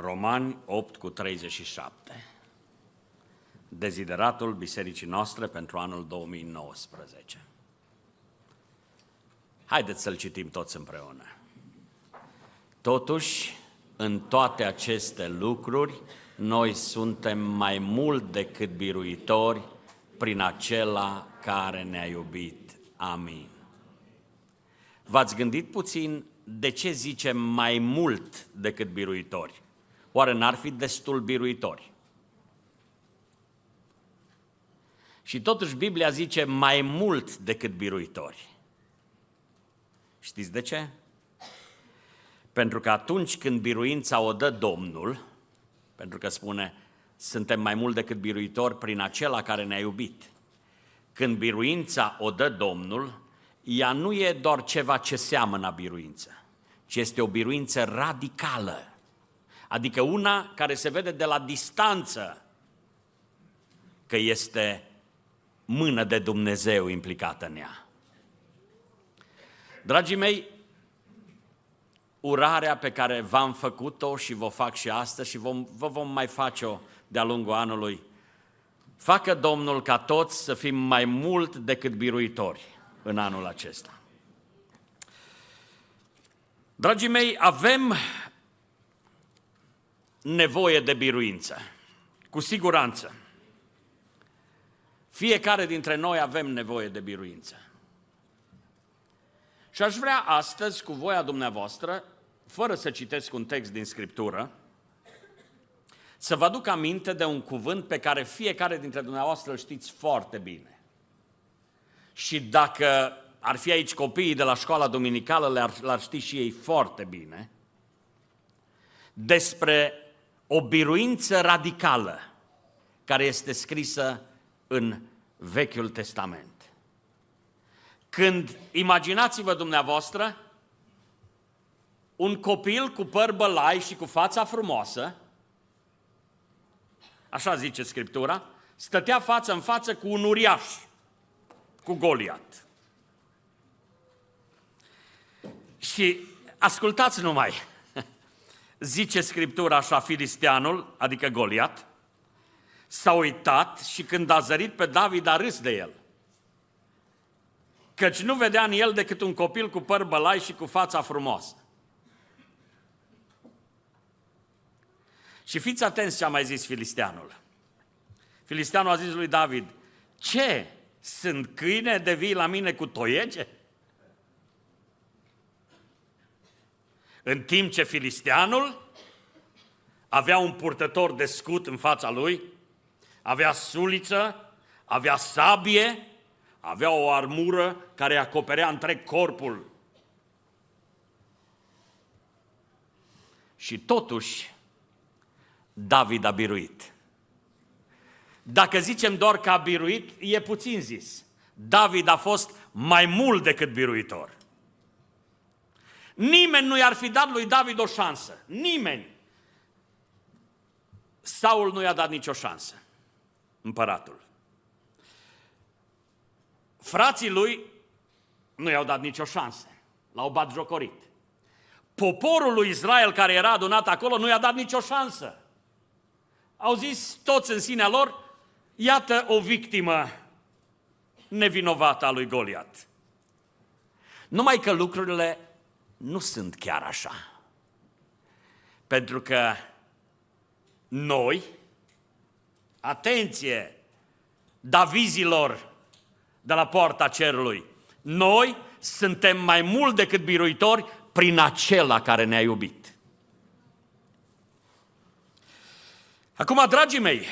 Romani 8 cu 37. Dezideratul bisericii noastre pentru anul 2019. Haideți să-l citim toți împreună. Totuși, în toate aceste lucruri, noi suntem mai mult decât biruitori prin acela care ne-a iubit. Amin. V-ați gândit puțin de ce zicem mai mult decât biruitori? Oare n-ar fi destul biruitori? Și totuși Biblia zice mai mult decât biruitori. Știți de ce? Pentru că atunci când biruința o dă Domnul, pentru că spune, suntem mai mult decât biruitori prin acela care ne-a iubit. Când biruința o dă Domnul, ea nu e doar ceva ce seamănă biruință, ci este o biruință radicală. Adică una care se vede de la distanță că este mână de Dumnezeu implicată în ea. Dragii mei, urarea pe care v-am făcut-o și vă fac și astăzi și vom, vă vom mai face-o de-a lungul anului, facă Domnul ca toți să fim mai mult decât biruitori în anul acesta. Dragii mei, avem nevoie de biruință, cu siguranță. Fiecare dintre noi avem nevoie de biruință. Și aș vrea astăzi, cu voia dumneavoastră, fără să citesc un text din Scriptură, să vă aduc aminte de un cuvânt pe care fiecare dintre dumneavoastră îl știți foarte bine. Și dacă ar fi aici copiii de la școala duminicală, le-ar, l-ar ști și ei foarte bine, despre o biruință radicală care este scrisă în Vechiul Testament. Când imaginați-vă dumneavoastră un copil cu păr bălai și cu fața frumoasă, așa zice Scriptura, stătea față în față cu un uriaș, cu Goliat. Și ascultați numai, zice Scriptura așa, filisteanul, adică Goliat, s-a uitat și când a zărit pe David a râs de el. Căci nu vedea în el decât un copil cu păr bălai și cu fața frumoasă. Și fiți atenți ce a mai zis filisteanul. Filisteanul a zis lui David, ce, sunt câine de vii la mine cu toiege? În timp ce filisteanul avea un purtător de scut în fața lui, avea suliță, avea sabie, avea o armură care acoperea întreg corpul. Și totuși, David a biruit. Dacă zicem doar că a biruit, e puțin zis. David a fost mai mult decât biruitor. Nimeni nu i-ar fi dat lui David o șansă. Nimeni. Saul nu i-a dat nicio șansă. Împăratul. Frații lui nu i-au dat nicio șansă. L-au bat jocorit. Poporul lui Israel care era adunat acolo nu i-a dat nicio șansă. Au zis toți în sinea lor, iată o victimă nevinovată a lui Goliat. Numai că lucrurile nu sunt chiar așa. Pentru că noi, atenție, davizilor de la poarta cerului, noi suntem mai mult decât biruitori prin acela care ne-a iubit. Acum, dragii mei,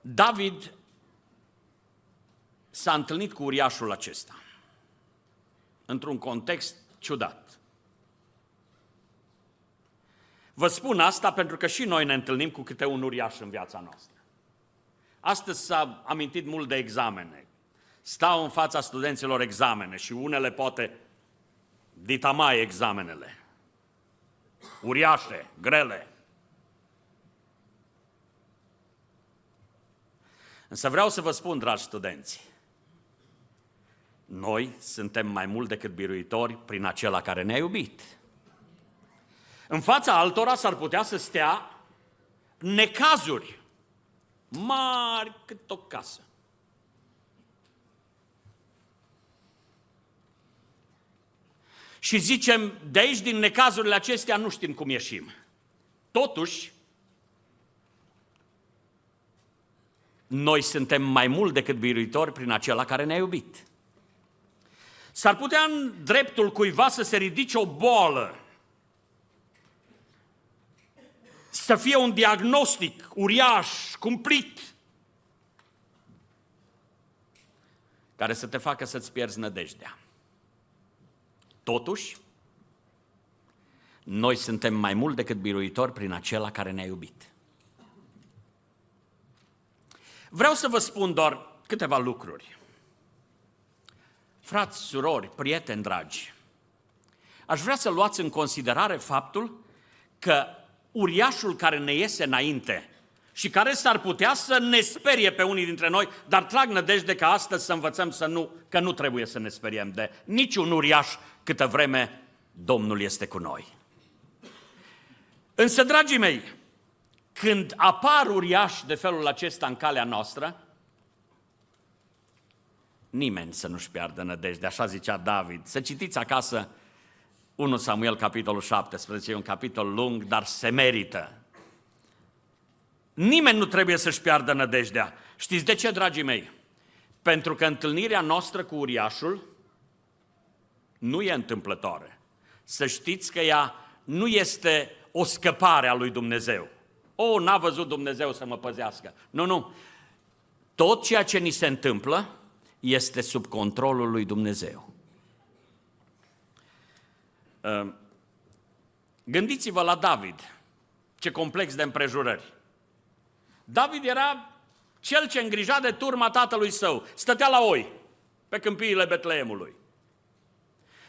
David s-a întâlnit cu uriașul acesta într-un context ciudat. Vă spun asta pentru că și noi ne întâlnim cu câte un uriaș în viața noastră. Astăzi s-a amintit mult de examene. Stau în fața studenților examene și unele poate ditamai examenele. Uriașe, grele. Însă vreau să vă spun, dragi studenți, noi suntem mai mult decât biruitori prin acela care ne-a iubit. În fața altora s-ar putea să stea necazuri mari cât o casă. Și zicem, de aici, din necazurile acestea, nu știm cum ieșim. Totuși, noi suntem mai mult decât biruitori prin acela care ne-a iubit. S-ar putea în dreptul cuiva să se ridice o boală, să fie un diagnostic uriaș, cumplit, care să te facă să-ți pierzi nădejdea. Totuși, noi suntem mai mult decât biruitori prin acela care ne-a iubit. Vreau să vă spun doar câteva lucruri. Frați, surori, prieteni dragi, aș vrea să luați în considerare faptul că uriașul care ne iese înainte și care s-ar putea să ne sperie pe unii dintre noi, dar trag nădejde ca astăzi să învățăm să nu, că nu trebuie să ne speriem de niciun uriaș câtă vreme Domnul este cu noi. Însă, dragii mei, când apar uriași de felul acesta în calea noastră, nimeni să nu-și piardă nădejde, așa zicea David. Să citiți acasă 1 Samuel, capitolul 17, e un capitol lung, dar se merită. Nimeni nu trebuie să-și piardă nădejdea. Știți de ce, dragii mei? Pentru că întâlnirea noastră cu uriașul nu e întâmplătoare. Să știți că ea nu este o scăpare a lui Dumnezeu. O, n-a văzut Dumnezeu să mă păzească. Nu, nu. Tot ceea ce ni se întâmplă este sub controlul lui Dumnezeu. Ehm, gândiți-vă la David, ce complex de împrejurări. David era cel ce îngrija de turma tatălui său, stătea la oi, pe câmpiile Betleemului.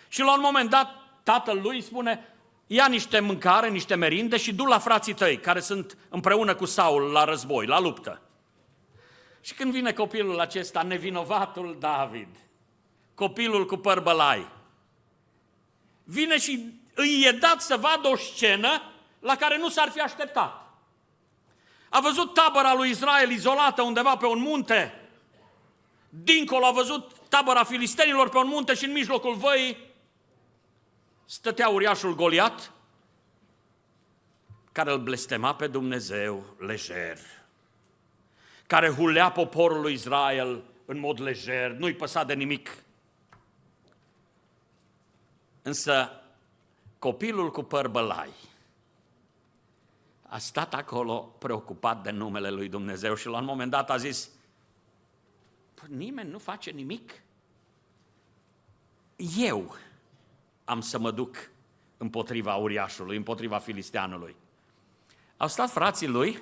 Și la un moment dat, tatăl lui spune, ia niște mâncare, niște merinde și du la frații tăi, care sunt împreună cu Saul la război, la luptă. Și când vine copilul acesta, nevinovatul David, copilul cu păr bălai, vine și îi e dat să vadă o scenă la care nu s-ar fi așteptat. A văzut tabăra lui Israel izolată undeva pe un munte, dincolo a văzut tabăra filistenilor pe un munte și în mijlocul văii stătea uriașul Goliat, care îl blestema pe Dumnezeu lejer, care hulea poporul lui Israel în mod lejer, nu-i păsa de nimic. Însă copilul cu păr bălai a stat acolo preocupat de numele lui Dumnezeu și la un moment dat a zis, nimeni nu face nimic. Eu am să mă duc împotriva uriașului, împotriva filisteanului. Au stat frații lui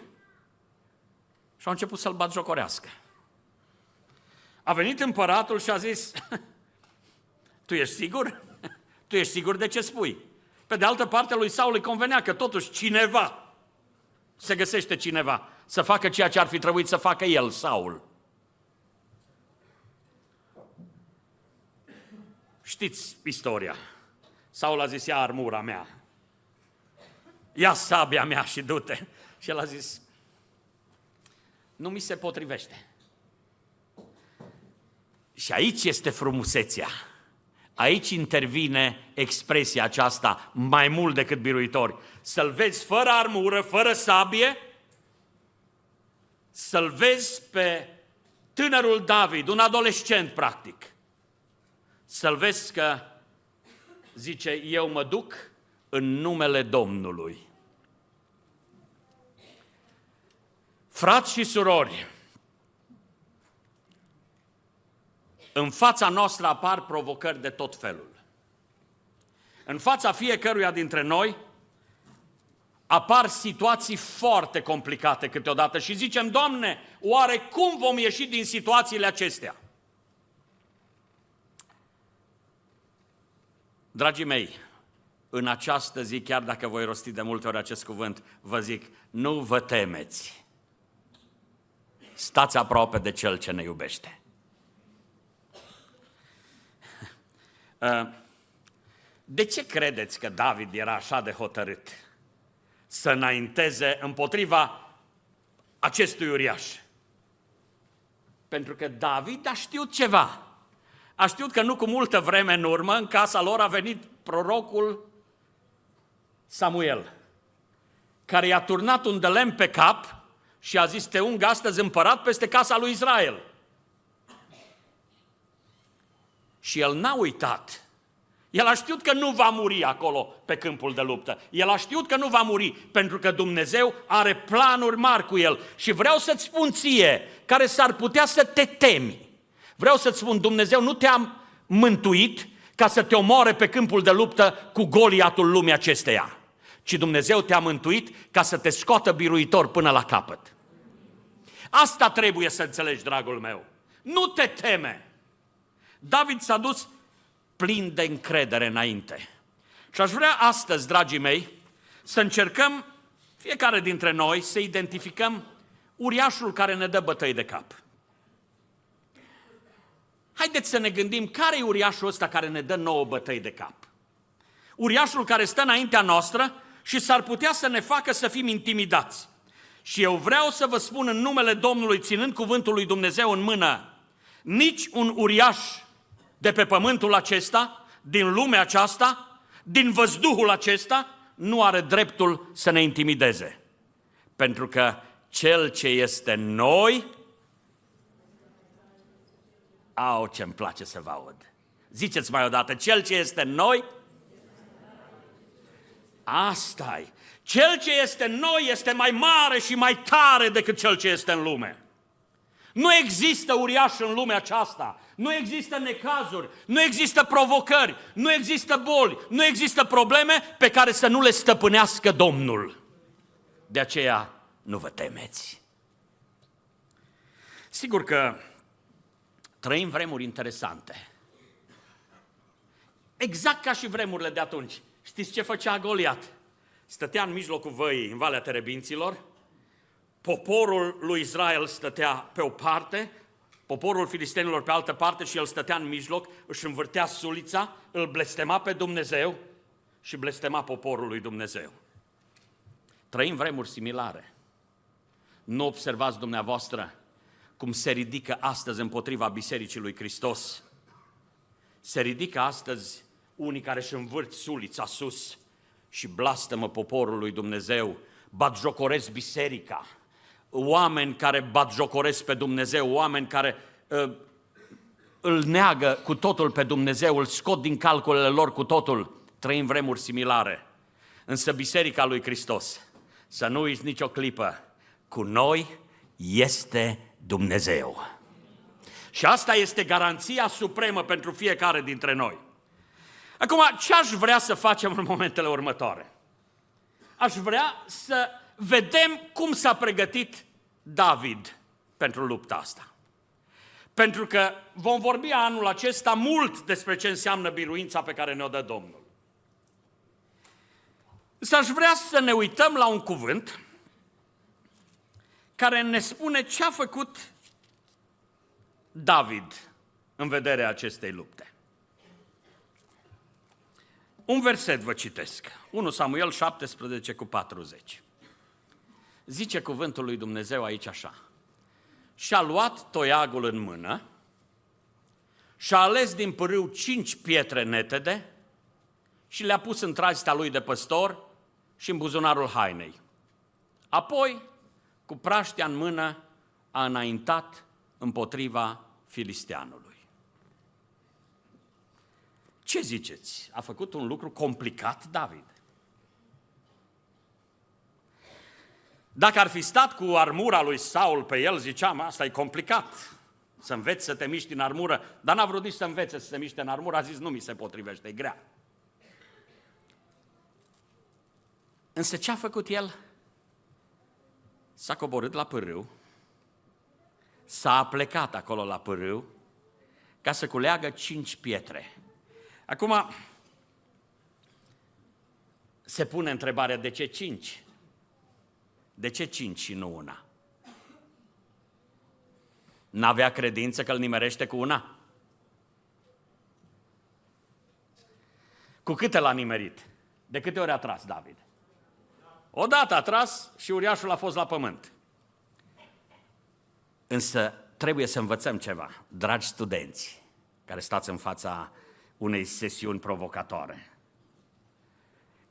și au început să-l batjocorească. A venit împăratul și a zis, tu ești sigur? Tu ești sigur de ce spui? Pe de altă parte, lui Saul îi convenea că totuși cineva, se găsește cineva, să facă ceea ce ar fi trebuit să facă el, Saul. Știți istoria. Saul a zis, ia armura mea, ia sabia mea și du-te. Și el a zis, nu mi se potrivește. Și aici este frumusețea. Aici intervine expresia aceasta, mai mult decât biruitori. Să-l vezi fără armură, fără sabie, să-l vezi pe tânărul David, un adolescent practic, să-l vezi că zice, eu mă duc în numele Domnului. Frați și surori, în fața noastră apar provocări de tot felul. În fața fiecăruia dintre noi apar situații foarte complicate câteodată și zicem, Doamne, oare cum vom ieși din situațiile acestea? Dragii mei, în această zi, chiar dacă voi rosti de multe ori acest cuvânt, vă zic, nu vă temeți. Stați aproape de Cel ce ne iubește. Uh, De ce credeți că David era așa de hotărât să înainteze împotriva acestui uriaș? Pentru că David a știut ceva. A știut că nu cu multă vreme în urmă, în casa lor a venit prorocul Samuel, care i-a turnat un de lemn pe cap și a zis, te ung astăzi împărat peste casa lui Israel. Și el n-a uitat el a știut că nu va muri acolo pe câmpul de luptă. El a știut că nu va muri pentru că Dumnezeu are planuri mari cu el. Și vreau să-ți spun ție, care s-ar putea să te temi. Vreau să-ți spun, Dumnezeu nu te-a mântuit ca să te omoare pe câmpul de luptă cu goliatul lumii acesteia, ci Dumnezeu te-a mântuit ca să te scoată biruitor până la capăt. Asta trebuie să înțelegi, dragul meu. Nu te teme. David s-a dus plin de încredere înainte. Și aș vrea astăzi, dragii mei, să încercăm, fiecare dintre noi, să identificăm uriașul care ne dă bătăi de cap. Haideți să ne gândim care e uriașul ăsta care ne dă nouă bătăi de cap. Uriașul care stă înaintea noastră și s-ar putea să ne facă să fim intimidați. Și eu vreau să vă spun în numele Domnului, ținând cuvântul lui Dumnezeu în mână, nici un uriaș de pe pământul acesta, din lumea aceasta, din văzduhul acesta, nu are dreptul să ne intimideze. Pentru că cel ce este noi, au ce-mi place să vă aud. Ziceți mai odată, cel ce este noi, asta -i. Cel ce este noi este mai mare și mai tare decât cel ce este în lume. Nu există uriaș în lumea aceasta. Nu există necazuri, nu există provocări, nu există boli, nu există probleme pe care să nu le stăpânească Domnul. De aceea nu vă temeți. Sigur că trăim vremuri interesante. Exact ca și vremurile de atunci. Știți ce făcea Goliat? Stătea în mijlocul văii, în Valea Terebinților, poporul lui Israel stătea pe o parte, poporul filistenilor pe altă parte și el stătea în mijloc, își învârtea sulița, îl blestema pe Dumnezeu și blestema poporul lui Dumnezeu. Trăim vremuri similare. Nu observați dumneavoastră cum se ridică astăzi împotriva Bisericii lui Hristos. Se ridică astăzi unii care își învârt sulița sus și blastămă poporul lui Dumnezeu, batjocoresc biserica, oameni care batjocoresc pe Dumnezeu, oameni care uh, îl neagă cu totul pe Dumnezeu, îl scot din calculele lor cu totul. Trăim vremuri similare. Însă Biserica lui Hristos, să nu uiți nicio clipă, cu noi este Dumnezeu. Și asta este garanția supremă pentru fiecare dintre noi. Acum, ce aș vrea să facem în momentele următoare? Aș vrea să vedem cum s-a pregătit David pentru lupta asta. Pentru că vom vorbi anul acesta mult despre ce înseamnă biruința pe care ne-o dă Domnul. Să aș vrea să ne uităm la un cuvânt care ne spune ce a făcut David în vederea acestei lupte. Un verset vă citesc, 1 Samuel 17 cu 40. Zice cuvântul lui Dumnezeu aici așa. Și-a luat toiagul în mână și-a ales din pârâu cinci pietre netede și le-a pus în trazita lui de păstor și în buzunarul hainei. Apoi, cu praștea în mână, a înaintat împotriva filisteanului. Ce ziceți? A făcut un lucru complicat David. Dacă ar fi stat cu armura lui Saul pe el, ziceam, asta e complicat, să înveți să te miști în armură, dar n-a vrut nici să învețe să se miște în armură, a zis, nu mi se potrivește, e grea. Însă ce a făcut el? S-a coborât la pârâu, s-a plecat acolo la pârâu, ca să culeagă cinci pietre. Acum, se pune întrebarea de ce cinci? De ce cinci și nu una? N-avea credință că îl nimerește cu una? Cu câte l-a nimerit? De câte ori a tras David? Odată a tras și uriașul a fost la pământ. Însă trebuie să învățăm ceva, dragi studenți, care stați în fața unei sesiuni provocatoare.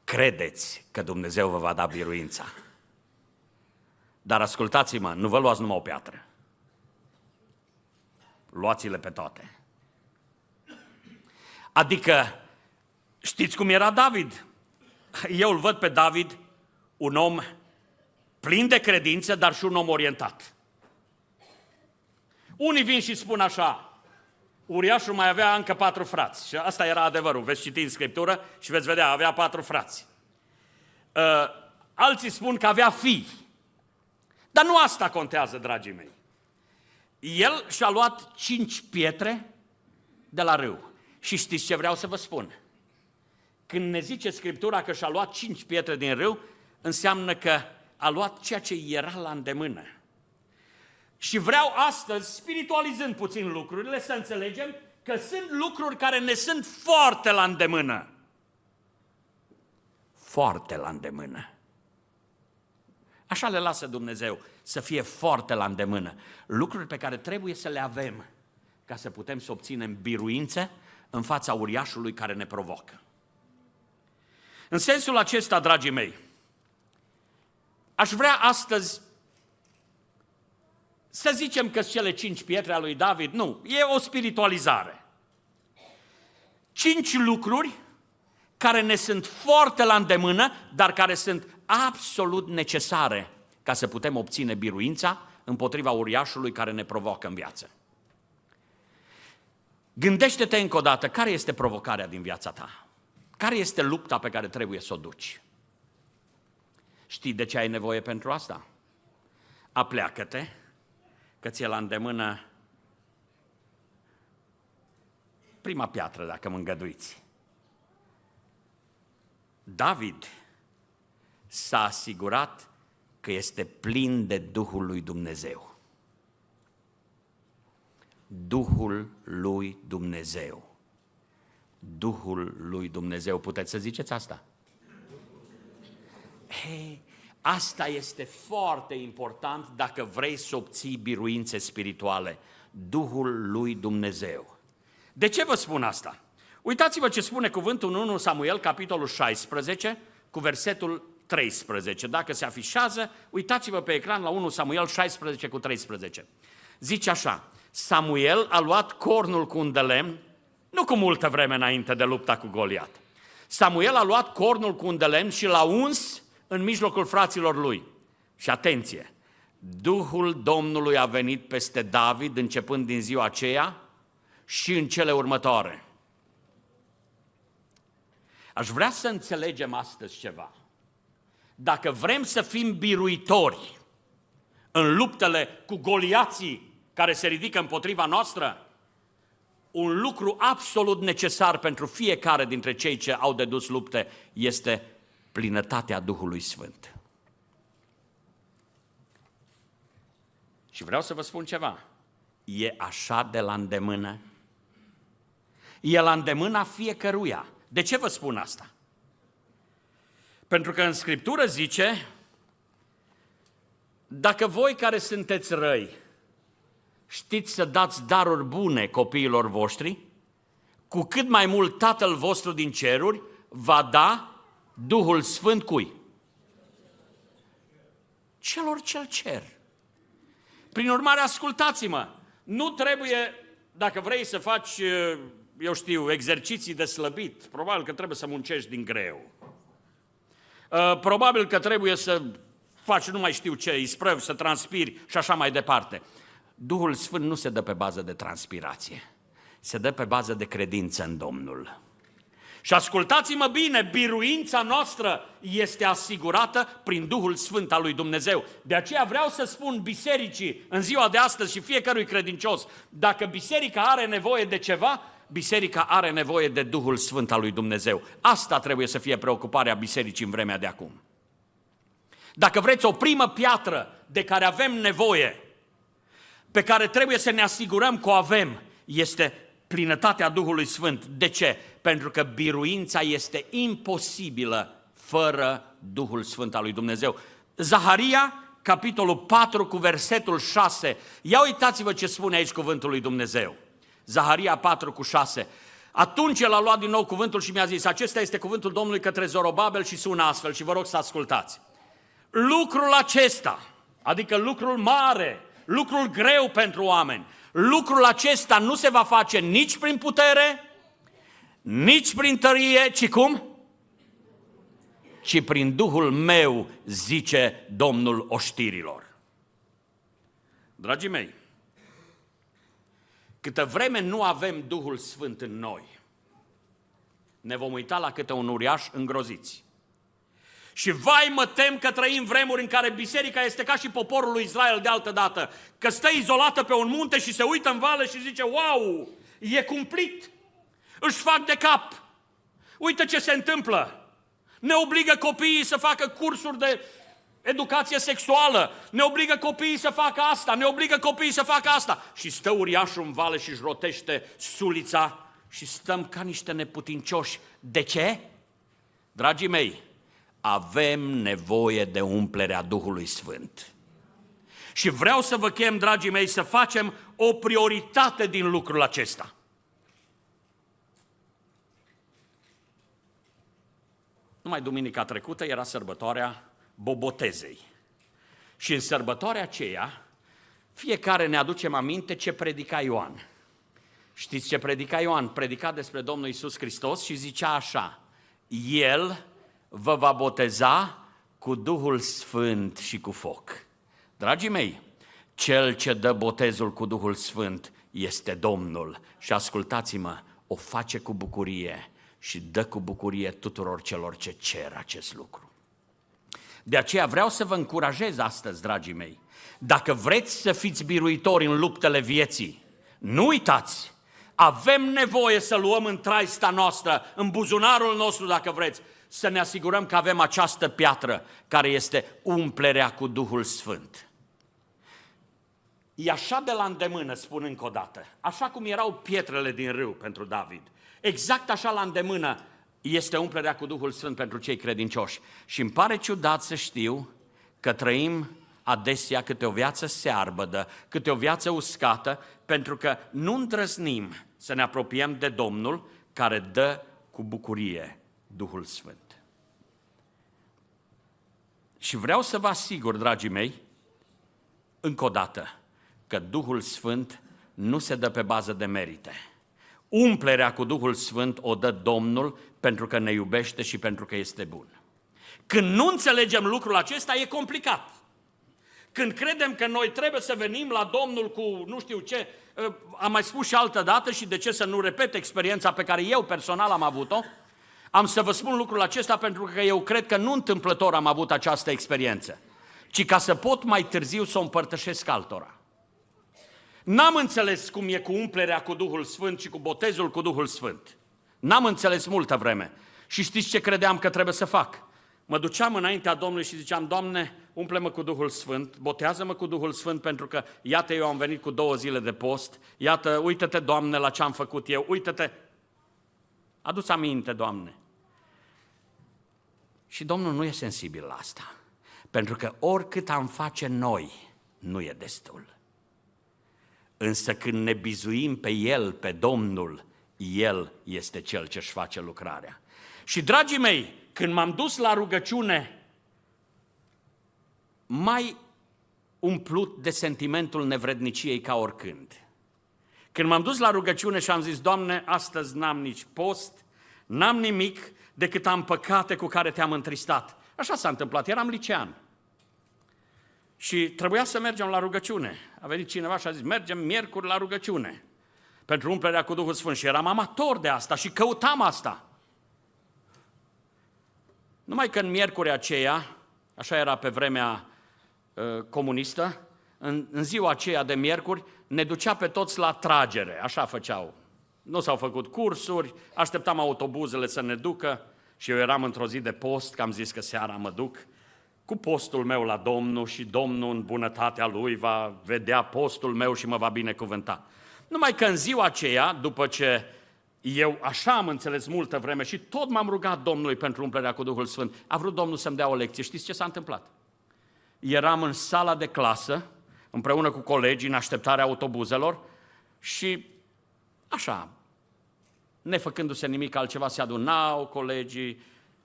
Credeți că Dumnezeu vă va da biruința. Dar ascultați-mă, nu vă luați numai o piatră. Luați-le pe toate. Adică, știți cum era David? Eu îl văd pe David un om plin de credință, dar și un om orientat. Unii vin și spun așa, uriașul mai avea încă patru frați. Și asta era adevărul. Veți citi în Scriptură și veți vedea, avea patru frați. Uh, alții spun că avea fii. Dar nu asta contează, dragii mei. El și-a luat cinci pietre de la râu. Și știți ce vreau să vă spun? Când ne zice Scriptura că și-a luat cinci pietre din râu, înseamnă că a luat ceea ce era la îndemână. Și vreau astăzi, spiritualizând puțin lucrurile, să înțelegem că sunt lucruri care ne sunt foarte la îndemână. Foarte la îndemână. Așa le lasă Dumnezeu, să fie foarte la îndemână. Lucruri pe care trebuie să le avem ca să putem să obținem biruințe în fața uriașului care ne provocă. În sensul acesta, dragii mei, aș vrea astăzi să zicem că cele cinci pietre a lui David, nu, e o spiritualizare. Cinci lucruri care ne sunt foarte la îndemână, dar care sunt absolut necesare ca să putem obține biruința împotriva uriașului care ne provoacă în viață. Gândește-te încă o dată, care este provocarea din viața ta? Care este lupta pe care trebuie să o duci? Știi de ce ai nevoie pentru asta? Apleacă-te, că ți-e la îndemână prima piatră, dacă mă îngăduiți. David s-a asigurat că este plin de Duhul lui Dumnezeu. Duhul lui Dumnezeu. Duhul lui Dumnezeu. Puteți să ziceți asta? Hei, asta este foarte important dacă vrei să obții biruințe spirituale. Duhul lui Dumnezeu. De ce vă spun asta? Uitați-vă ce spune cuvântul în 1 Samuel, capitolul 16, cu versetul 13. Dacă se afișează, uitați-vă pe ecran la 1 Samuel 16 cu 13. Zice așa, Samuel a luat cornul cu un de lemn, nu cu multă vreme înainte de lupta cu Goliat. Samuel a luat cornul cu un de lemn și l-a uns în mijlocul fraților lui. Și atenție, Duhul Domnului a venit peste David începând din ziua aceea și în cele următoare. Aș vrea să înțelegem astăzi ceva. Dacă vrem să fim biruitori în luptele cu goliații care se ridică împotriva noastră, un lucru absolut necesar pentru fiecare dintre cei ce au de dus lupte este plinătatea Duhului Sfânt. Și vreau să vă spun ceva. E așa de la îndemână. E la îndemâna fiecăruia. De ce vă spun asta? Pentru că în Scriptură zice, dacă voi care sunteți răi știți să dați daruri bune copiilor voștri, cu cât mai mult Tatăl vostru din ceruri va da Duhul Sfânt cui? Celor cel cer. Prin urmare, ascultați-mă, nu trebuie, dacă vrei să faci, eu știu, exerciții de slăbit, probabil că trebuie să muncești din greu. Uh, probabil că trebuie să faci nu mai știu ce, isprăvi, să transpiri și așa mai departe. Duhul Sfânt nu se dă pe bază de transpirație, se dă pe bază de credință în Domnul. Și ascultați-mă bine, biruința noastră este asigurată prin Duhul Sfânt al lui Dumnezeu. De aceea vreau să spun bisericii în ziua de astăzi și fiecărui credincios, dacă biserica are nevoie de ceva, biserica are nevoie de Duhul Sfânt al lui Dumnezeu. Asta trebuie să fie preocuparea bisericii în vremea de acum. Dacă vreți o primă piatră de care avem nevoie, pe care trebuie să ne asigurăm că o avem, este plinătatea Duhului Sfânt. De ce? Pentru că biruința este imposibilă fără Duhul Sfânt al lui Dumnezeu. Zaharia, capitolul 4 cu versetul 6. Ia uitați-vă ce spune aici cuvântul lui Dumnezeu. Zaharia 4 cu 6. Atunci el a luat din nou cuvântul și mi-a zis, acesta este cuvântul Domnului către Zorobabel și sună astfel și vă rog să ascultați. Lucrul acesta, adică lucrul mare, lucrul greu pentru oameni, lucrul acesta nu se va face nici prin putere, nici prin tărie, ci cum? Ci prin Duhul meu, zice Domnul oștirilor. Dragii mei, câtă vreme nu avem Duhul Sfânt în noi, ne vom uita la câte un uriaș îngroziți. Și vai mă tem că trăim vremuri în care biserica este ca și poporul lui Israel de altă dată, că stă izolată pe un munte și se uită în vale și zice, wow, e cumplit, își fac de cap, uite ce se întâmplă. Ne obligă copiii să facă cursuri de educație sexuală, ne obligă copiii să facă asta, ne obligă copiii să facă asta. Și stă uriașul în vale și își rotește sulița și stăm ca niște neputincioși. De ce? Dragii mei, avem nevoie de umplerea Duhului Sfânt. Și vreau să vă chem, dragii mei, să facem o prioritate din lucrul acesta. Numai duminica trecută era sărbătoarea Bobotezei. Și în sărbătoarea aceea, fiecare ne aducem aminte ce predica Ioan. Știți ce predica Ioan? Predica despre Domnul Isus Hristos și zicea așa, El vă va boteza cu Duhul Sfânt și cu foc. Dragii mei, cel ce dă botezul cu Duhul Sfânt este Domnul și ascultați-mă, o face cu bucurie și dă cu bucurie tuturor celor ce cer acest lucru. De aceea vreau să vă încurajez astăzi, dragii mei, dacă vreți să fiți biruitori în luptele vieții, nu uitați, avem nevoie să luăm în traista noastră, în buzunarul nostru, dacă vreți, să ne asigurăm că avem această piatră care este umplerea cu Duhul Sfânt. E așa de la îndemână, spun încă o dată, așa cum erau pietrele din râu pentru David, exact așa la îndemână este umplerea cu Duhul Sfânt pentru cei credincioși. Și îmi pare ciudat să știu că trăim adesea câte o viață searbădă, câte o viață uscată, pentru că nu îndrăznim să ne apropiem de Domnul care dă cu bucurie Duhul Sfânt. Și vreau să vă asigur, dragii mei, încă o dată, că Duhul Sfânt nu se dă pe bază de merite. Umplerea cu Duhul Sfânt o dă Domnul pentru că ne iubește și pentru că este bun. Când nu înțelegem lucrul acesta, e complicat. Când credem că noi trebuie să venim la Domnul cu nu știu ce, ă, am mai spus și altă dată și de ce să nu repet experiența pe care eu personal am avut-o, am să vă spun lucrul acesta pentru că eu cred că nu întâmplător am avut această experiență, ci ca să pot mai târziu să o împărtășesc altora. N-am înțeles cum e cu umplerea cu Duhul Sfânt și cu botezul cu Duhul Sfânt. N-am înțeles multă vreme. Și știți ce credeam că trebuie să fac? Mă duceam înaintea Domnului și ziceam, Doamne, umple-mă cu Duhul Sfânt, botează-mă cu Duhul Sfânt pentru că, iată, eu am venit cu două zile de post, iată, uită-te, Doamne, la ce am făcut eu, uită-te. Adu-ți aminte, Doamne. Și Domnul nu e sensibil la asta. Pentru că oricât am face noi, nu e destul. Însă când ne bizuim pe El, pe Domnul, El este Cel ce își face lucrarea. Și, dragii mei, când m-am dus la rugăciune, mai umplut de sentimentul nevredniciei ca oricând. Când m-am dus la rugăciune și am zis, Doamne, astăzi n-am nici post, n-am nimic decât am păcate cu care te-am întristat. Așa s-a întâmplat, eram licean. Și trebuia să mergem la rugăciune. A venit cineva și a zis, mergem miercuri la rugăciune pentru umplerea cu Duhul Sfânt. Și eram amator de asta și căutam asta. Numai că în miercuri aceea, așa era pe vremea uh, comunistă, în, în ziua aceea de miercuri, ne ducea pe toți la tragere, așa făceau. Nu s-au făcut cursuri, așteptam autobuzele să ne ducă și eu eram într-o zi de post, că am zis că seara mă duc cu postul meu la Domnul și Domnul în bunătatea Lui va vedea postul meu și mă va binecuvânta. Numai că în ziua aceea, după ce eu așa am înțeles multă vreme și tot m-am rugat Domnului pentru umplerea cu Duhul Sfânt, a vrut Domnul să-mi dea o lecție. Știți ce s-a întâmplat? Eram în sala de clasă, împreună cu colegii, în așteptarea autobuzelor și așa, nefăcându-se nimic altceva, se adunau colegii.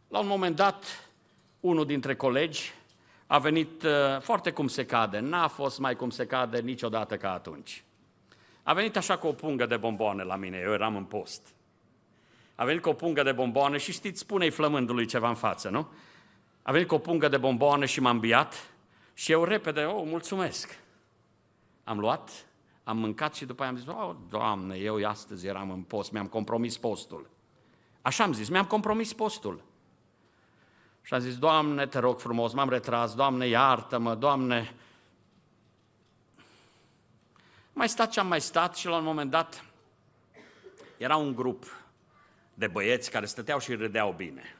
La un moment dat, unul dintre colegi a venit uh, foarte cum se cade, n-a fost mai cum se cade niciodată ca atunci. A venit așa cu o pungă de bomboane la mine, eu eram în post. A venit cu o pungă de bomboane și știți, spune-i flămândului ceva în față, nu? A venit cu o pungă de bomboane și m-a îmbiat și eu repede, oh, mulțumesc. Am luat, am mâncat și după aia am zis, oh, Doamne, eu astăzi eram în post, mi-am compromis postul. Așa am zis, mi-am compromis postul. Și am zis, Doamne, te rog frumos, m-am retras, Doamne, iartă-mă, Doamne. Mai stat ce am mai stat și la un moment dat era un grup de băieți care stăteau și râdeau bine.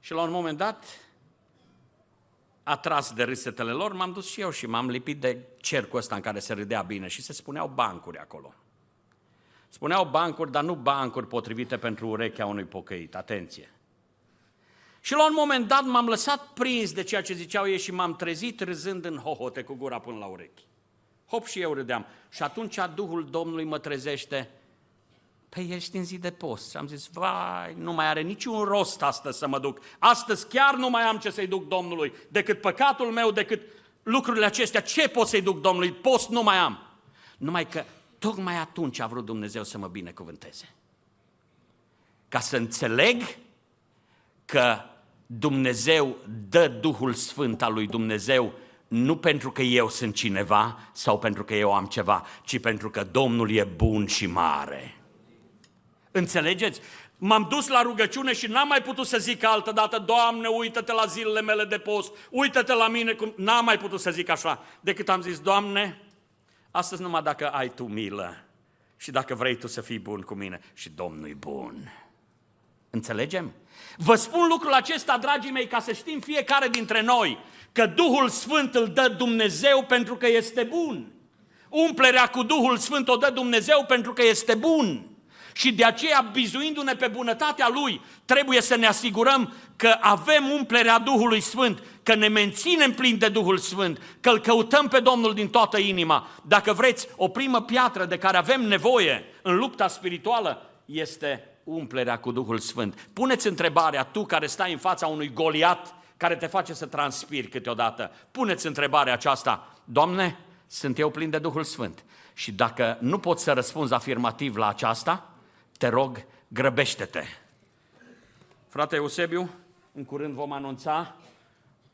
Și la un moment dat, atras de râsetele lor, m-am dus și eu și m-am lipit de cercul ăsta în care se râdea bine și se spuneau bancuri acolo. Spuneau bancuri, dar nu bancuri potrivite pentru urechea unui pocăit. Atenție! Și la un moment dat m-am lăsat prins de ceea ce ziceau ei și m-am trezit râzând în hohote cu gura până la urechi. Hop și eu râdeam. Și atunci Duhul Domnului mă trezește, Păi ești în zi de post. Și am zis, vai, nu mai are niciun rost astăzi să mă duc. Astăzi chiar nu mai am ce să-i duc Domnului, decât păcatul meu, decât lucrurile acestea. Ce pot să-i duc Domnului? Post nu mai am. Numai că tocmai atunci a vrut Dumnezeu să mă binecuvânteze. Ca să înțeleg că Dumnezeu dă Duhul Sfânt al lui Dumnezeu nu pentru că eu sunt cineva sau pentru că eu am ceva, ci pentru că Domnul e bun și mare. Înțelegeți? M-am dus la rugăciune și n-am mai putut să zic altă dată, Doamne, uită-te la zilele mele de post, uită-te la mine, cum... n-am mai putut să zic așa, decât am zis, Doamne, astăzi numai dacă ai Tu milă și dacă vrei Tu să fii bun cu mine și Domnul e bun. Înțelegem? Vă spun lucrul acesta, dragii mei, ca să știm fiecare dintre noi că Duhul Sfânt îl dă Dumnezeu pentru că este bun. Umplerea cu Duhul Sfânt o dă Dumnezeu pentru că este bun. Și de aceea, bizuindu-ne pe bunătatea Lui, trebuie să ne asigurăm că avem umplerea Duhului Sfânt, că ne menținem plini de Duhul Sfânt, că îl căutăm pe Domnul din toată inima. Dacă vreți, o primă piatră de care avem nevoie în lupta spirituală este umplerea cu Duhul Sfânt. Puneți întrebarea, tu care stai în fața unui goliat care te face să transpiri câteodată, puneți întrebarea aceasta, Doamne, sunt eu plin de Duhul Sfânt? Și dacă nu poți să răspunzi afirmativ la aceasta, te rog, grăbește-te. Frate Eusebiu, în curând vom anunța,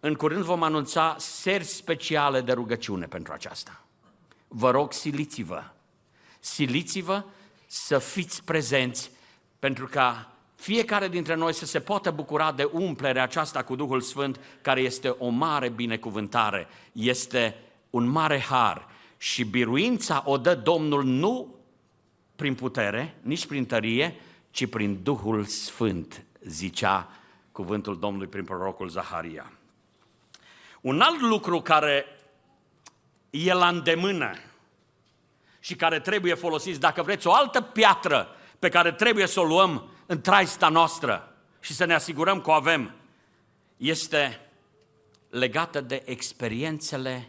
în curând vom anunța seri speciale de rugăciune pentru aceasta. Vă rog, siliți-vă. Siliți-vă să fiți prezenți pentru ca fiecare dintre noi să se poată bucura de umplerea aceasta cu Duhul Sfânt, care este o mare binecuvântare, este un mare har și biruința o dă Domnul nu prin putere, nici prin tărie, ci prin Duhul Sfânt, zicea cuvântul Domnului prin prorocul Zaharia. Un alt lucru care e la îndemână și care trebuie folosit, dacă vreți, o altă piatră pe care trebuie să o luăm în traista noastră și să ne asigurăm că o avem, este legată de experiențele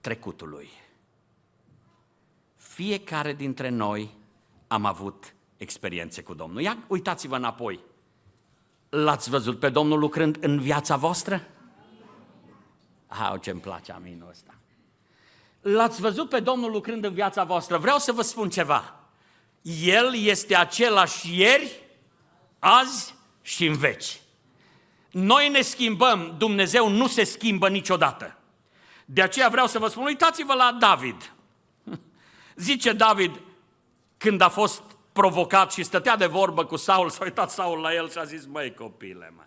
trecutului. Fiecare dintre noi am avut experiențe cu Domnul. Ia uitați-vă înapoi. L-ați văzut pe Domnul lucrând în viața voastră? Ah, ce îmi place aminul ăsta. L-ați văzut pe Domnul lucrând în viața voastră. Vreau să vă spun ceva. El este același ieri, azi și în veci. Noi ne schimbăm, Dumnezeu nu se schimbă niciodată. De aceea vreau să vă spun, uitați-vă la David. Zice David, când a fost provocat și stătea de vorbă cu Saul, s-a uitat Saul la el și a zis, măi copile, mă,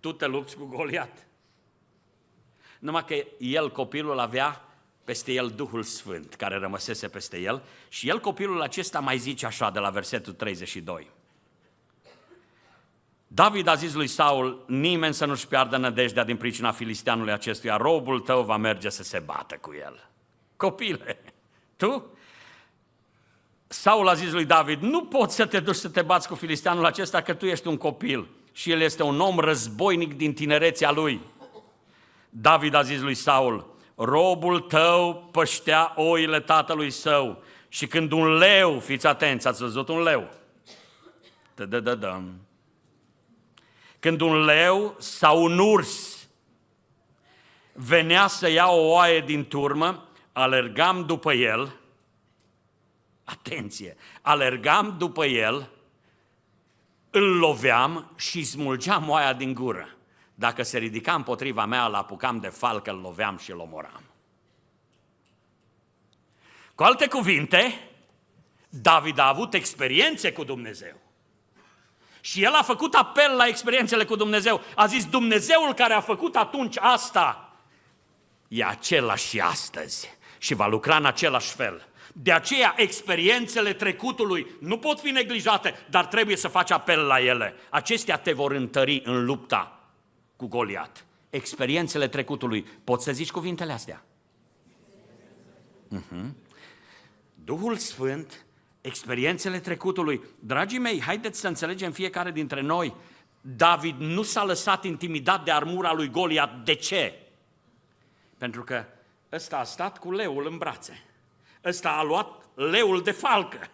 tu te lupți cu Goliat. Numai că el, copilul, avea peste el Duhul Sfânt care rămăsese peste el și el, copilul acesta, mai zice așa de la versetul 32. David a zis lui Saul, nimeni să nu-și piardă nădejdea din pricina filisteanului acestuia, robul tău va merge să se bată cu el. Copile, tu Saul a zis lui David, nu poți să te duci să te bați cu filisteanul acesta, că tu ești un copil și el este un om războinic din tinerețea lui. David a zis lui Saul, robul tău păștea oile tatălui său și când un leu, fiți atenți, ați văzut un leu? Tă-dă-dă-dăm. Când un leu sau un urs venea să ia o oaie din turmă, alergam după el, atenție, alergam după el, îl loveam și smulgeam oaia din gură. Dacă se ridica împotriva mea, îl apucam de falcă, îl loveam și îl omoram. Cu alte cuvinte, David a avut experiențe cu Dumnezeu. Și el a făcut apel la experiențele cu Dumnezeu. A zis, Dumnezeul care a făcut atunci asta, e același și astăzi și va lucra în același fel. De aceea, experiențele trecutului nu pot fi neglijate, dar trebuie să faci apel la ele. Acestea te vor întări în lupta cu Goliat. Experiențele trecutului. Poți să zici cuvintele astea? Uh-huh. Duhul Sfânt, experiențele trecutului. Dragii mei, haideți să înțelegem fiecare dintre noi. David nu s-a lăsat intimidat de armura lui Goliat. De ce? Pentru că ăsta a stat cu leul în brațe. Ăsta a luat leul de falcă.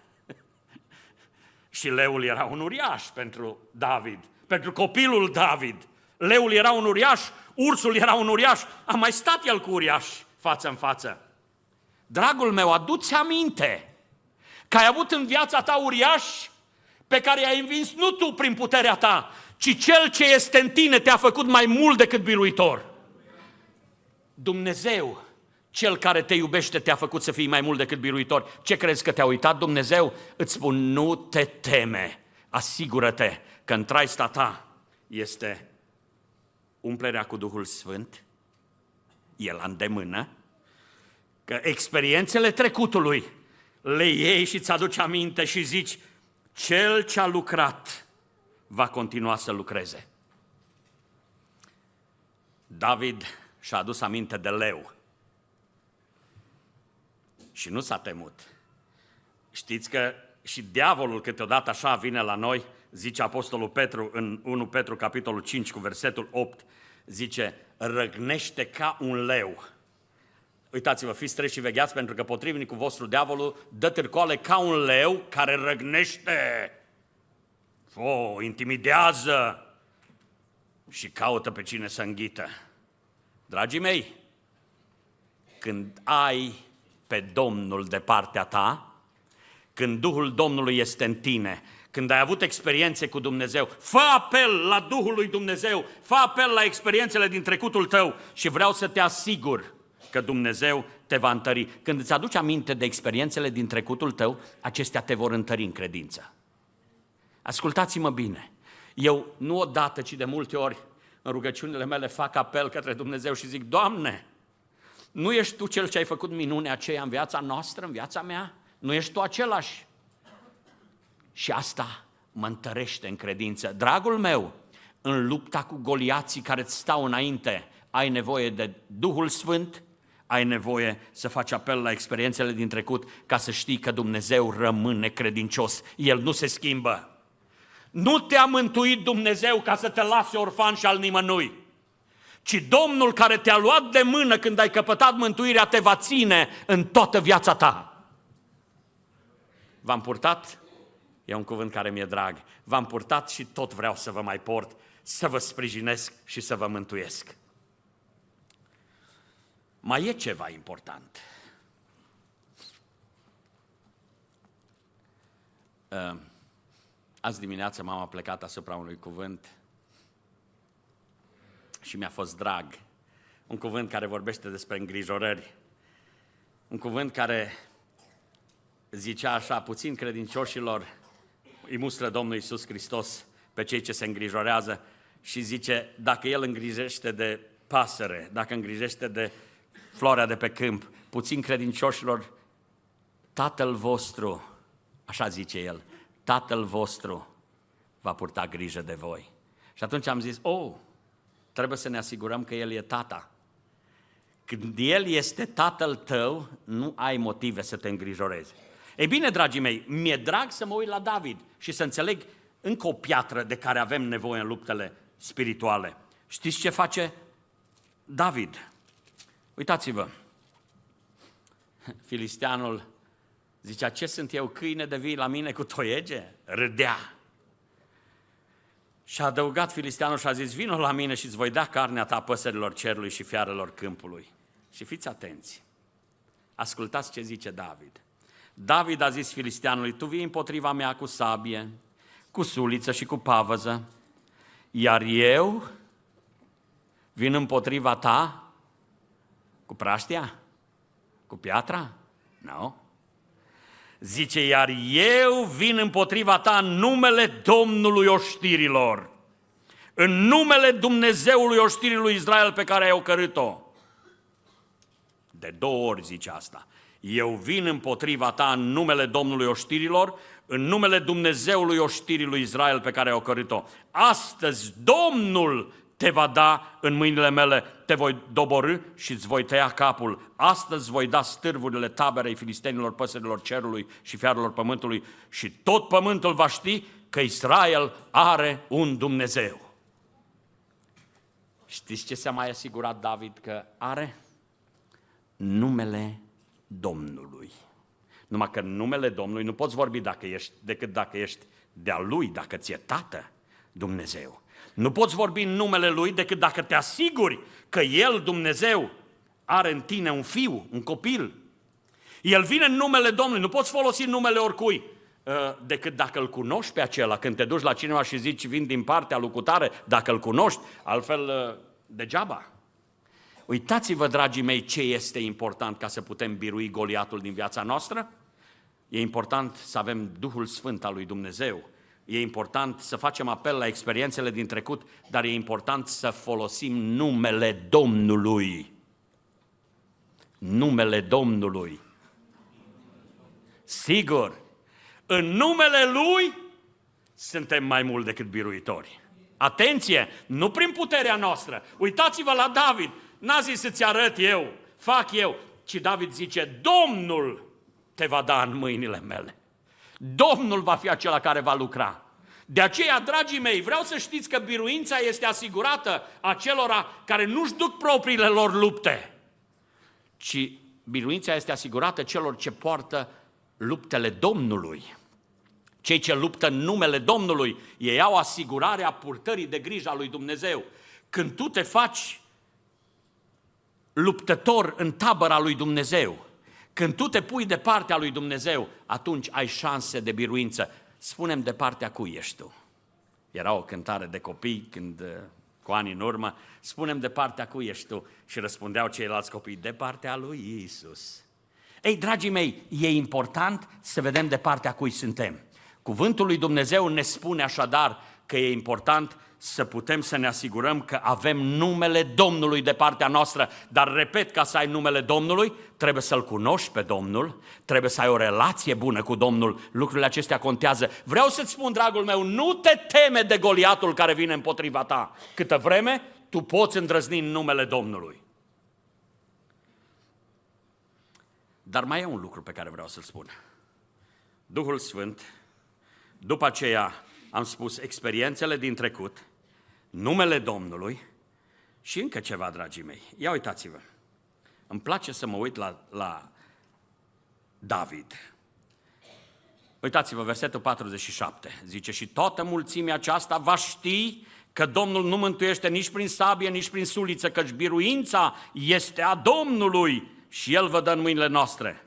Și leul era un uriaș pentru David, pentru copilul David. Leul era un uriaș, ursul era un uriaș, a mai stat el cu uriaș față în față. Dragul meu, aduți aminte că ai avut în viața ta uriaș pe care i-ai învins nu tu prin puterea ta, ci cel ce este în tine te-a făcut mai mult decât biruitor. Dumnezeu, cel care te iubește, te-a făcut să fii mai mult decât biruitor. Ce crezi că te-a uitat Dumnezeu? Îți spun, nu te teme, asigură-te că în traista ta este umplerea cu Duhul Sfânt, e la îndemână, că experiențele trecutului le iei și îți aduci aminte și zici, cel ce a lucrat va continua să lucreze. David și-a adus aminte de leu și nu s-a temut. Știți că și diavolul câteodată așa vine la noi, zice Apostolul Petru în 1 Petru capitolul 5 cu versetul 8, zice, răgnește ca un leu. Uitați-vă, fiți treși și vegheați pentru că potrivnicul vostru, diavolul, dă târcoale ca un leu care răgnește. O, intimidează și caută pe cine să înghită. Dragii mei, când ai pe Domnul de partea ta, când Duhul Domnului este în tine, când ai avut experiențe cu Dumnezeu, fă apel la Duhul lui Dumnezeu, fă apel la experiențele din trecutul tău și vreau să te asigur că Dumnezeu te va întări. Când îți aduci aminte de experiențele din trecutul tău, acestea te vor întări în credință. Ascultați-mă bine. Eu nu odată, ci de multe ori în rugăciunile mele fac apel către Dumnezeu și zic, Doamne, nu ești Tu cel ce ai făcut minunea aceea în viața noastră, în viața mea? Nu ești Tu același? Și asta mă întărește în credință. Dragul meu, în lupta cu goliații care îți stau înainte, ai nevoie de Duhul Sfânt, ai nevoie să faci apel la experiențele din trecut ca să știi că Dumnezeu rămâne credincios. El nu se schimbă. Nu te-a mântuit Dumnezeu ca să te lase orfan și al nimănui, ci Domnul care te-a luat de mână când ai căpătat mântuirea te va ține în toată viața ta. V-am purtat E un cuvânt care mi-e drag. V-am purtat și tot vreau să vă mai port, să vă sprijinesc și să vă mântuiesc. Mai e ceva important. Ă, azi dimineață m-am plecat asupra unui cuvânt și mi-a fost drag. Un cuvânt care vorbește despre îngrijorări. Un cuvânt care zicea așa, puțin credincioșilor îi mustră Domnul Iisus Hristos pe cei ce se îngrijorează și zice, dacă El îngrijește de pasăre, dacă îngrijește de floarea de pe câmp, puțin credincioșilor, Tatăl vostru, așa zice El, Tatăl vostru va purta grijă de voi. Și atunci am zis, oh, trebuie să ne asigurăm că El e Tata. Când El este Tatăl tău, nu ai motive să te îngrijorezi. Ei bine, dragii mei, mi-e drag să mă uit la David și să înțeleg încă o piatră de care avem nevoie în luptele spirituale. Știți ce face David? Uitați-vă, filisteanul zicea, ce sunt eu, câine de vii la mine cu toiege? Râdea. Și a adăugat filisteanul și a zis, vino la mine și îți voi da carnea ta păsărilor cerului și fiarelor câmpului. Și fiți atenți, ascultați ce zice David. David a zis filisteanului, tu vii împotriva mea cu sabie, cu suliță și cu pavăză, iar eu vin împotriva ta cu praștia? Cu piatra? Nu. No. Zice, iar eu vin împotriva ta în numele Domnului oștirilor, în numele Dumnezeului oștirii Israel pe care ai ocărât-o. De două ori zice asta. Eu vin împotriva ta în numele Domnului oștirilor, în numele Dumnezeului oștirii lui Israel pe care ai ocărât-o. Astăzi Domnul te va da în mâinile mele, te voi doborâ și îți voi tăia capul. Astăzi voi da stârvurile taberei filistenilor, păsărilor cerului și fiarelor pământului și tot pământul va ști că Israel are un Dumnezeu. Știți ce s-a mai asigurat David că are? Numele Domnului. Numai că în numele Domnului nu poți vorbi dacă ești, decât dacă ești de-a Lui, dacă ți-e Tată Dumnezeu. Nu poți vorbi în numele Lui decât dacă te asiguri că El, Dumnezeu, are în tine un fiu, un copil. El vine în numele Domnului, nu poți folosi numele oricui, uh, decât dacă îl cunoști pe acela. Când te duci la cineva și zici, vin din partea lucutare, dacă îl cunoști, altfel uh, degeaba. Uitați-vă, dragii mei, ce este important ca să putem birui Goliatul din viața noastră. E important să avem Duhul Sfânt al lui Dumnezeu. E important să facem apel la experiențele din trecut, dar e important să folosim numele Domnului. Numele Domnului. Sigur, în numele Lui suntem mai mult decât biruitori. Atenție, nu prin puterea noastră. Uitați-vă la David. N-a zis să-ți arăt eu, fac eu, ci David zice, Domnul te va da în mâinile mele. Domnul va fi acela care va lucra. De aceea, dragii mei, vreau să știți că biruința este asigurată acelora care nu-și duc propriile lor lupte, ci biruința este asigurată celor ce poartă luptele Domnului. Cei ce luptă în numele Domnului, ei au asigurarea purtării de grijă a lui Dumnezeu. Când tu te faci luptător în tabăra lui Dumnezeu, când tu te pui de partea lui Dumnezeu, atunci ai șanse de biruință. Spunem de partea cui ești tu. Era o cântare de copii când uh, cu ani în urmă, spunem de partea cui ești tu și răspundeau ceilalți copii, de partea lui Isus. Ei, dragii mei, e important să vedem de partea cui suntem. Cuvântul lui Dumnezeu ne spune așadar că e important să putem să ne asigurăm că avem numele Domnului de partea noastră. Dar, repet, ca să ai numele Domnului, trebuie să-L cunoști pe Domnul, trebuie să ai o relație bună cu Domnul, lucrurile acestea contează. Vreau să-ți spun, dragul meu, nu te teme de Goliatul care vine împotriva ta, câtă vreme tu poți îndrăzni în numele Domnului. Dar mai e un lucru pe care vreau să-l spun. Duhul Sfânt, după aceea am spus experiențele din trecut, numele Domnului și încă ceva, dragii mei. Ia uitați-vă. Îmi place să mă uit la, la David. Uitați-vă, versetul 47. Zice, și toată mulțimea aceasta va ști că Domnul nu mântuiește nici prin sabie, nici prin suliță, căci biruința este a Domnului și El vă dă în mâinile noastre.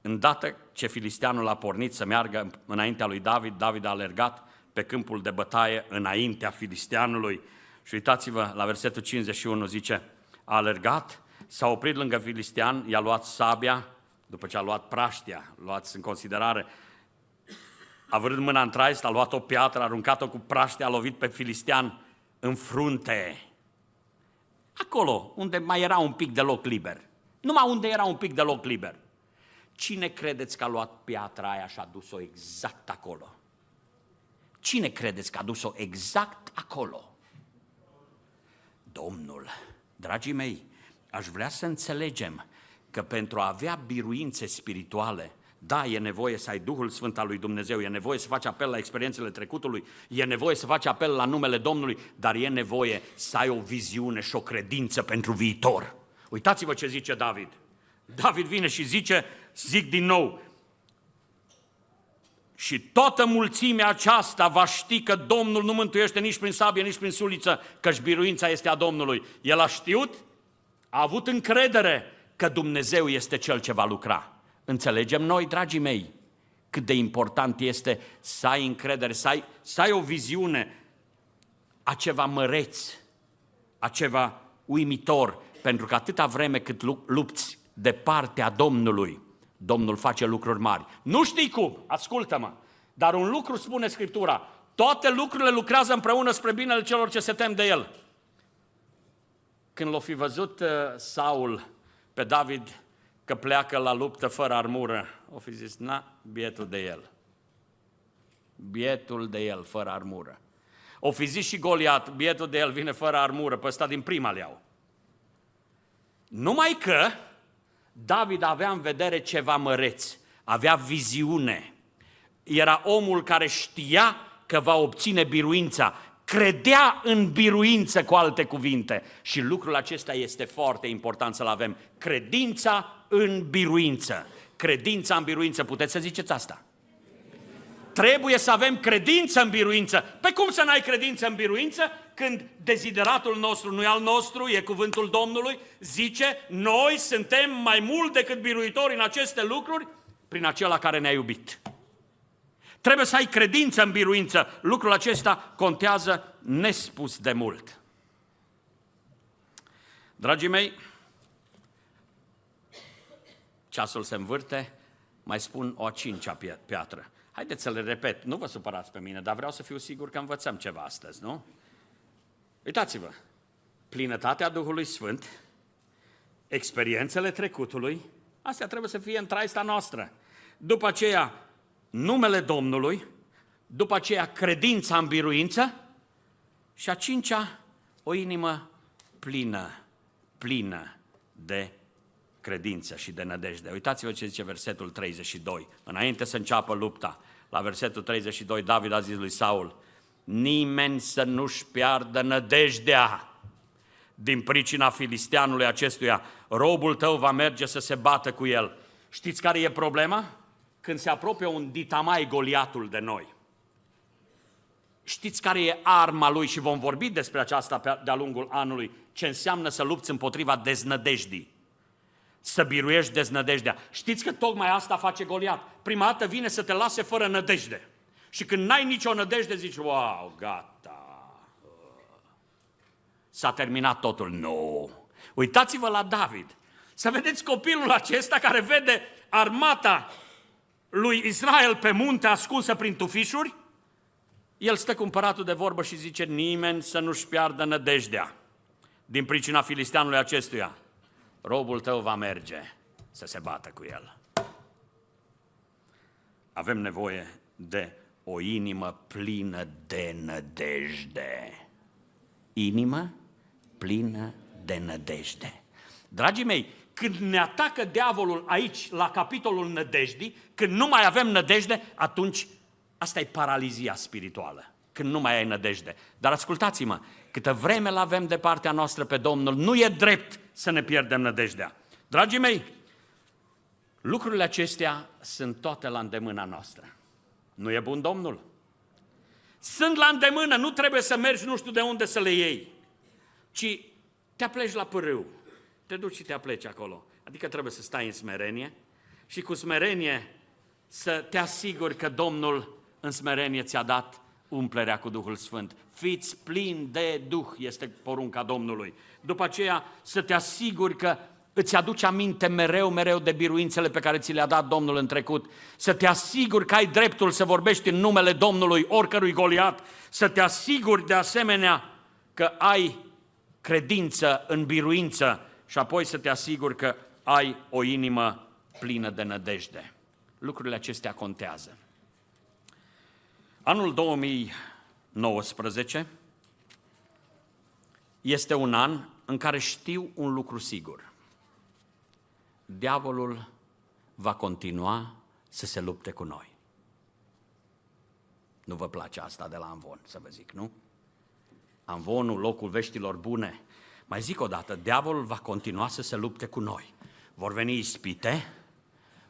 Îndată ce filisteanul a pornit să meargă înaintea lui David, David a alergat pe câmpul de bătaie înaintea filisteanului. Și uitați-vă, la versetul 51 zice, a alergat, s-a oprit lângă filistean, i-a luat sabia, după ce a luat praștia, luați în considerare, a vrut mâna în traist, a luat o piatră, a aruncat-o cu praștia, a lovit pe filistean în frunte. Acolo, unde mai era un pic de loc liber. Numai unde era un pic de loc liber. Cine credeți că a luat piatra aia și a dus-o exact acolo? Cine credeți că a dus-o exact acolo? Domnul. Dragii mei, aș vrea să înțelegem că pentru a avea biruințe spirituale, da, e nevoie să ai Duhul Sfânt al lui Dumnezeu, e nevoie să faci apel la experiențele trecutului, e nevoie să faci apel la numele Domnului, dar e nevoie să ai o viziune și o credință pentru viitor. Uitați-vă ce zice David. David vine și zice, zic din nou, și toată mulțimea aceasta va ști că Domnul nu mântuiește nici prin sabie, nici prin suliță, căci biruința este a Domnului. El a știut, a avut încredere că Dumnezeu este Cel ce va lucra. Înțelegem noi, dragii mei, cât de important este să ai încredere, să ai, să ai o viziune a ceva măreț, a ceva uimitor, pentru că atâta vreme cât lupți de partea Domnului, Domnul face lucruri mari. Nu știi cum, ascultă-mă, dar un lucru spune Scriptura, toate lucrurile lucrează împreună spre binele celor ce se tem de El. Când l-a fi văzut uh, Saul pe David că pleacă la luptă fără armură, o fi zis, na, bietul de el. Bietul de el, fără armură. O fi zis și Goliat, bietul de el vine fără armură, pe ăsta din prima le iau. Numai că David avea în vedere ceva măreț, avea viziune. Era omul care știa că va obține biruința, credea în biruință cu alte cuvinte. Și lucrul acesta este foarte important să-l avem. Credința în biruință. Credința în biruință, puteți să ziceți asta? Trebuie să avem credință în biruință. Pe cum să n-ai credință în biruință când dezideratul nostru nu e al nostru, e cuvântul Domnului, zice, noi suntem mai mult decât biruitori în aceste lucruri prin acela care ne-a iubit. Trebuie să ai credință în biruință. Lucrul acesta contează nespus de mult. Dragii mei, ceasul se învârte, mai spun o a cincea piatră. Haideți să le repet, nu vă supărați pe mine, dar vreau să fiu sigur că învățăm ceva astăzi, nu? Uitați-vă, plinătatea Duhului Sfânt, experiențele trecutului, astea trebuie să fie în traista noastră. După aceea, numele Domnului, după aceea credința în biruință și a cincea, o inimă plină, plină de credință și de nădejde. Uitați-vă ce zice versetul 32. Înainte să înceapă lupta, la versetul 32, David a zis lui Saul, nimeni să nu-și piardă nădejdea din pricina filisteanului acestuia. Robul tău va merge să se bată cu el. Știți care e problema? Când se apropie un ditamai Goliatul de noi. Știți care e arma lui și vom vorbi despre aceasta de-a lungul anului, ce înseamnă să lupți împotriva deznădejdii să biruiești deznădejdea. Știți că tocmai asta face Goliat. Prima dată vine să te lase fără nădejde. Și când n-ai nicio nădejde, zici, wow, gata. S-a terminat totul. Nu. No. Uitați-vă la David. Să vedeți copilul acesta care vede armata lui Israel pe munte ascunsă prin tufișuri. El stă cu împăratul de vorbă și zice, nimeni să nu-și piardă nădejdea din pricina filisteanului acestuia robul tău va merge să se bată cu el. Avem nevoie de o inimă plină de nădejde. Inimă plină de nădejde. Dragii mei, când ne atacă diavolul aici, la capitolul nădejdii, când nu mai avem nădejde, atunci asta e paralizia spirituală, când nu mai ai nădejde. Dar ascultați-mă, câtă vreme l avem de partea noastră pe Domnul, nu e drept să ne pierdem nădejdea. Dragii mei, lucrurile acestea sunt toate la îndemâna noastră. Nu e bun Domnul? Sunt la îndemână, nu trebuie să mergi nu știu de unde să le iei, ci te apleci la pârâu, te duci și te apleci acolo. Adică trebuie să stai în smerenie și cu smerenie să te asiguri că Domnul în smerenie ți-a dat umplerea cu Duhul Sfânt. Fiți plini de Duh, este porunca Domnului. După aceea să te asiguri că îți aduci aminte mereu, mereu de biruințele pe care ți le-a dat Domnul în trecut, să te asiguri că ai dreptul să vorbești în numele Domnului oricărui Goliat, să te asiguri de asemenea că ai credință în biruință și apoi să te asiguri că ai o inimă plină de nădejde. Lucrurile acestea contează. Anul 2019 este un an în care știu un lucru sigur. Diavolul va continua să se lupte cu noi. Nu vă place asta de la Amvon, să vă zic, nu? Amvonul, locul veștilor bune. Mai zic o dată, diavolul va continua să se lupte cu noi. Vor veni ispite,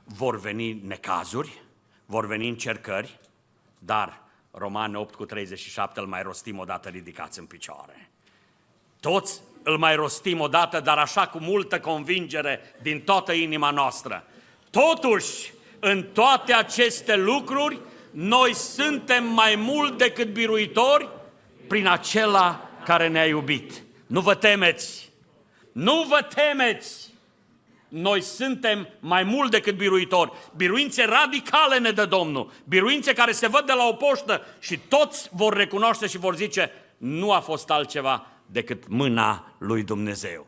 vor veni necazuri, vor veni încercări, dar Romane 8 cu 37 îl mai rostim odată ridicați în picioare. Toți îl mai rostim odată, dar așa cu multă convingere din toată inima noastră. Totuși, în toate aceste lucruri, noi suntem mai mult decât biruitori prin acela care ne-a iubit. Nu vă temeți! Nu vă temeți! Noi suntem mai mult decât biruitori. Biruințe radicale ne dă Domnul. Biruințe care se văd de la o poștă și toți vor recunoaște și vor zice nu a fost altceva decât mâna lui Dumnezeu.